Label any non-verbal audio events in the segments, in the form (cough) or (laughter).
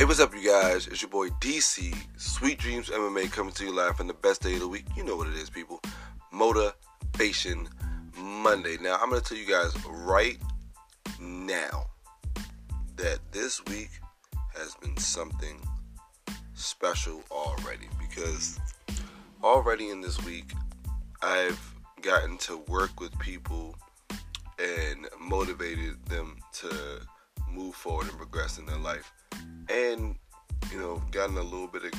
Hey, what's up, you guys? It's your boy DC, Sweet Dreams MMA coming to you live on the best day of the week. You know what it is, people. Motivation Monday. Now, I'm going to tell you guys right now that this week has been something special already because already in this week, I've gotten to work with people and motivated them to move forward and progress in their life and you know gotten a little bit of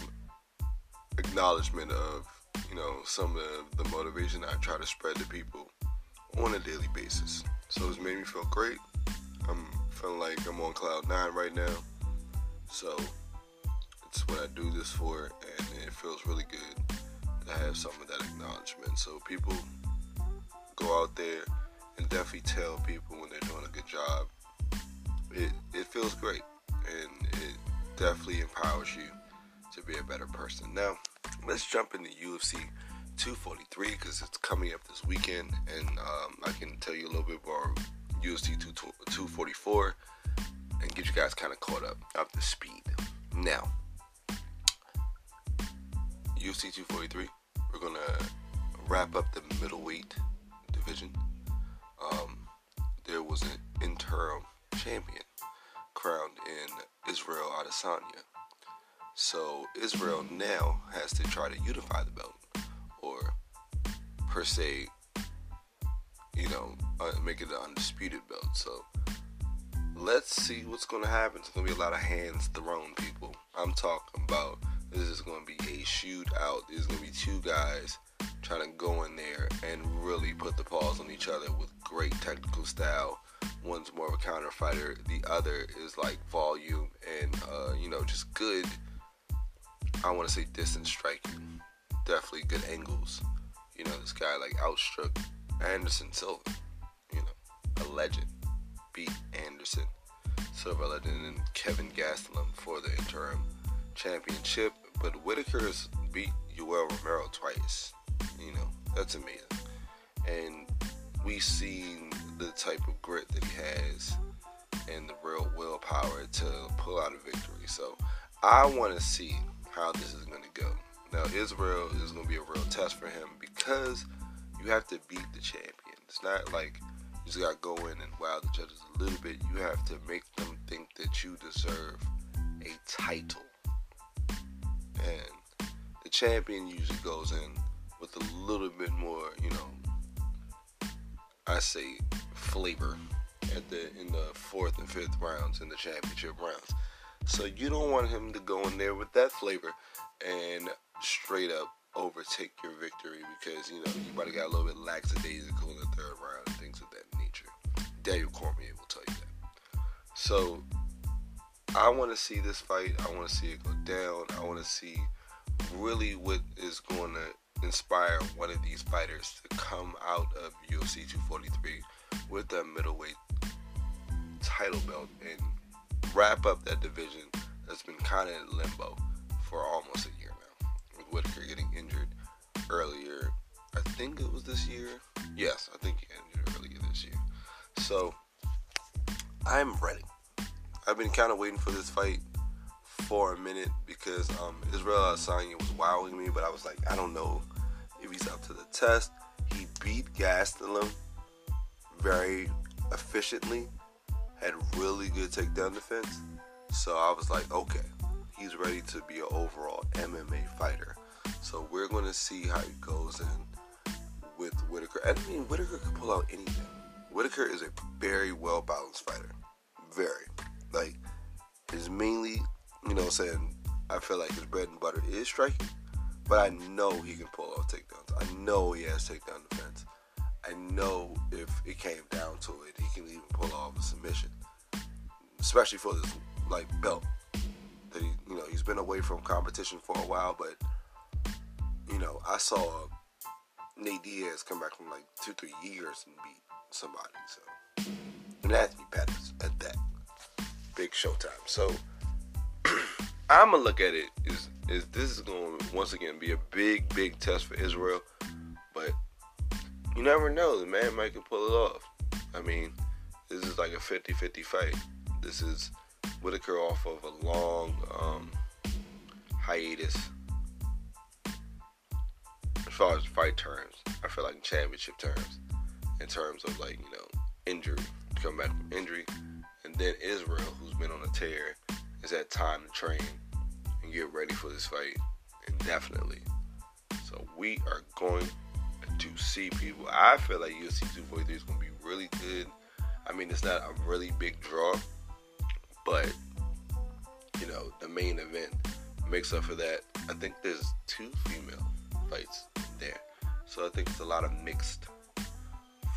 acknowledgement of you know some of the motivation I try to spread to people on a daily basis. So it's made me feel great. I'm feeling like I'm on cloud nine right now. So it's what I do this for, and it feels really good to have some of that acknowledgement. So people go out there and definitely tell people when they're doing a good job. It it feels great definitely empowers you to be a better person. Now, let's jump into UFC 243 because it's coming up this weekend, and um, I can tell you a little bit more UFC 244 and get you guys kind of caught up up to speed. Now, UFC 243, we're gonna wrap up the middleweight division. Um, there was an interim champion crowned in Israel Adesanya. So Israel now has to try to unify the belt, or per se, you know, uh, make it an undisputed belt. So let's see what's going to happen. It's going to be a lot of hands thrown, people. I'm talking about this is going to be a shootout. There's going to be two guys trying to go in there and really put the paws on each other with great technical style One's more of a counter fighter. The other is like volume and uh, you know just good. I want to say distance striking. Definitely good angles. You know this guy like outstruck Anderson Silva. You know a legend. Beat Anderson Silva legend and Kevin Gastelum for the interim championship. But Whittaker's beat Yoel Romero twice. You know that's amazing. And we've seen the type of grit that he has and the real willpower to pull out a victory. So I want to see how this is going to go. Now, Israel is going to be a real test for him because you have to beat the champion. It's not like you just got to go in and wow the judges a little bit. You have to make them think that you deserve a title. And the champion usually goes in with a little bit more, you know, I say flavor at the in the fourth and fifth rounds in the championship rounds. So you don't want him to go in there with that flavor and straight up overtake your victory because you know you might have got a little bit lackadaisical in the third round and things of that nature. Daniel Cormier will tell you that. So I want to see this fight. I want to see it go down. I want to see really what is going to inspire one of these fighters to come out of UFC 243 with that middleweight title belt and wrap up that division that's been kind of in limbo for almost a year now. With Whittaker getting injured earlier, I think it was this year. Yes, I think he injured earlier this year. So I'm ready. I've been kind of waiting for this fight for a minute because um, Israel Adesanya was wowing me, but I was like, I don't know if he's up to the test. He beat Gastelum very efficiently, had really good takedown defense. So I was like, okay, he's ready to be an overall MMA fighter. So we're going to see how he goes in with Whittaker. I mean, Whittaker can pull out anything. Whittaker is a very well balanced fighter. Very. Like, is mainly, you know, saying I feel like his bread and butter is striking, but I know he can pull off takedowns. I know he has takedown defense. I know if it came down to it, he can even pull off a submission, especially for this like belt. That he, you know, he's been away from competition for a while, but you know, I saw Nate Diaz come back from like two, three years and beat somebody. So, and Anthony Pettis at that big showtime. So, (clears throat) I'm gonna look at it is is this is going to once again be a big, big test for Israel, but you never know. The man might can pull it off. I mean, this is like a 50 50 fight. This is Whittaker off of a long um, hiatus as far as fight terms. I feel like championship terms, in terms of like you know injury, come back from injury, and then Israel, who's been on a tear, is at time to train and get ready for this fight indefinitely. So we are going to see people. I feel like UFC 243 is going to be really good. I mean, it's not a really big draw, but you know, the main event makes up for that. I think there's two female fights there, so I think it's a lot of mixed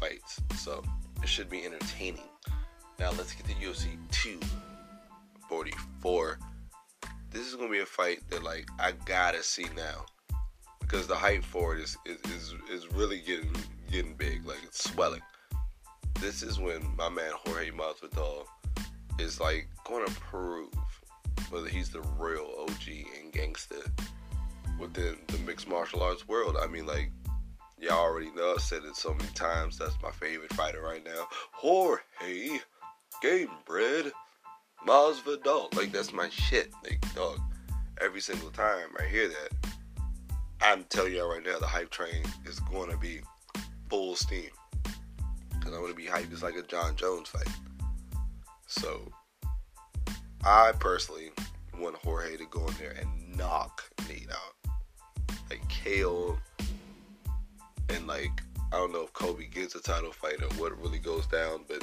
fights. So it should be entertaining. Now let's get to UFC 244. This is gonna be a fight that like I gotta see now because the hype for it is is, is, really getting getting big, like it's swelling. This is when my man Jorge Masvidal is like going to prove whether he's the real OG and gangster within the mixed martial arts world. I mean, like y'all already know, I've said it so many times. That's my favorite fighter right now, Jorge Game Bread Masvidal. Like that's my shit, like dog. Every single time I hear that, I'm telling y'all right now, the hype train is going to be full steam. Cause I'm gonna be hyped just like a Jon Jones fight. So I personally want Jorge to go in there and knock Nate out. Like KO and like I don't know if Kobe gets a title fight or what really goes down, but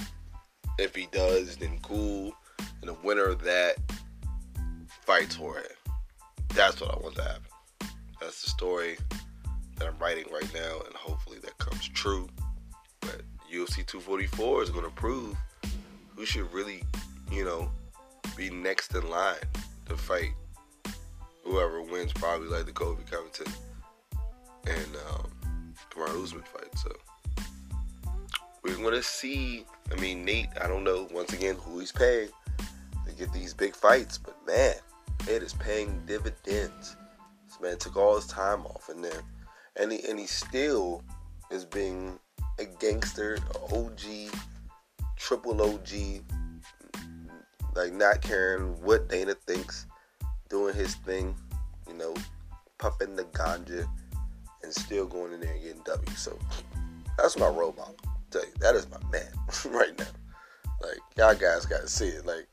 if he does, then cool. And the winner of that fights Jorge. That's what I want to happen. The story that I'm writing right now, and hopefully that comes true. But UFC 244 is going to prove who should really, you know, be next in line to fight whoever wins, probably like the Colby Covington and um, Kamaru Usman fight. So we're going to see. I mean, Nate, I don't know once again who he's paying to get these big fights, but man, it is paying dividends. Man took all his time off, and then and he and he still is being a gangster, a OG, triple OG, like not caring what Dana thinks, doing his thing, you know, puffing the ganja, and still going in there and getting W. So that's my role model. tell you, that is my man (laughs) right now. Like y'all guys gotta see it. Like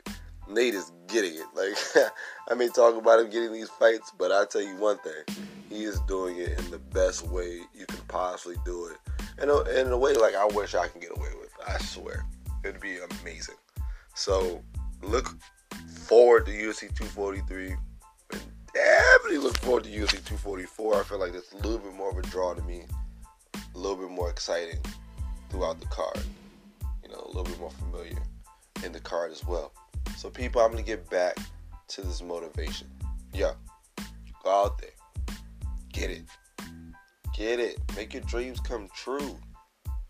Nate is getting it. Like (laughs) I may talk about him getting these fights, but I tell you one thing, he is doing it in the best way you can possibly do it, and in a way like I wish I can get away with. I swear, it'd be amazing. So look forward to UFC 243. And definitely look forward to UFC 244. I feel like it's a little bit more of a draw to me, a little bit more exciting throughout the card. You know, a little bit more familiar in the card as well. So, people, I'm gonna get back to this motivation. Yeah, go out there, get it, get it, make your dreams come true.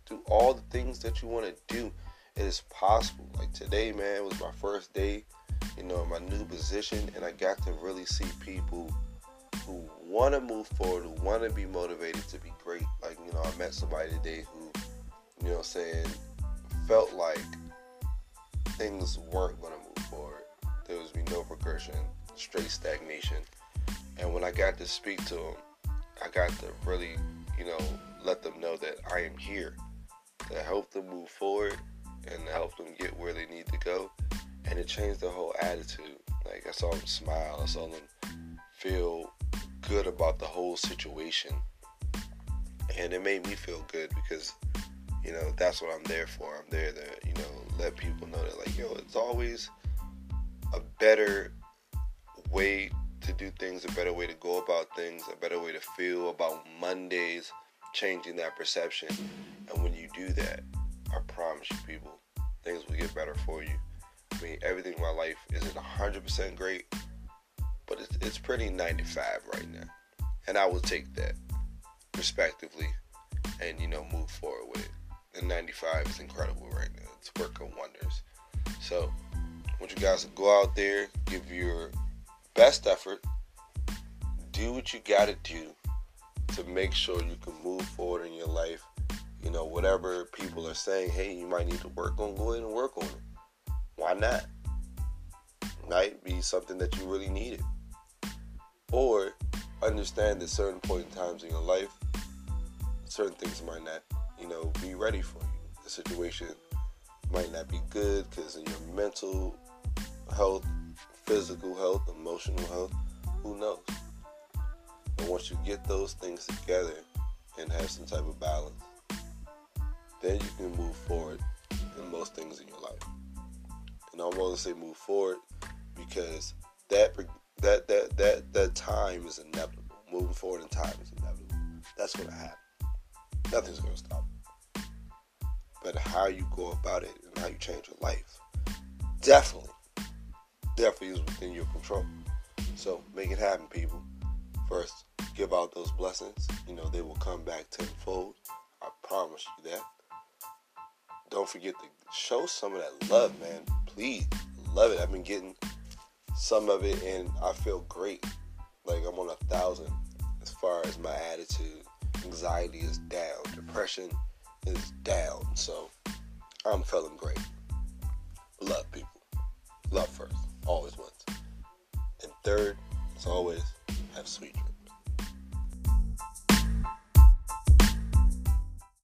Do all the things that you want to do it is possible. Like today, man, was my first day, you know, in my new position, and I got to really see people who want to move forward, who want to be motivated to be great. Like, you know, I met somebody today who, you know, saying felt like things weren't going to. There was be no progression, straight stagnation. And when I got to speak to them, I got to really, you know, let them know that I am here to help them move forward and to help them get where they need to go. And it changed their whole attitude. Like I saw them smile, I saw them feel good about the whole situation. And it made me feel good because, you know, that's what I'm there for. I'm there to, you know, let people know that like, yo, it's always a better way to do things, a better way to go about things, a better way to feel about Mondays, changing that perception. And when you do that, I promise you, people, things will get better for you. I mean, everything in my life isn't 100% great, but it's, it's pretty 95 right now. And I will take that, respectively, and, you know, move forward with it. And 95 is incredible right now. It's working wonders. So, Want you guys to go out there, give your best effort, do what you got to do to make sure you can move forward in your life you know, whatever people are saying, hey, you might need to work on, go ahead and work on it. Why not? might be something that you really needed. Or understand that certain point in times in your life, certain things might not, you know, be ready for you. The situation might not be good because of your mental health, physical health, emotional health. Who knows? But once you get those things together and have some type of balance, then you can move forward in most things in your life. And I'm going to say move forward because that that that that that time is inevitable. Moving forward in time is inevitable. That's going to happen. Nothing's going to stop. But how you go about it and how you change your life, definitely, definitely is within your control. So make it happen, people. First, give out those blessings. You know they will come back tenfold. I promise you that. Don't forget to show some of that love, man. Please, love it. I've been getting some of it, and I feel great. Like I'm on a thousand as far as my attitude. Anxiety is down. Depression is down. So I'm feeling great. Love people. Love first. Always wins. And third, as always, have sweet dreams.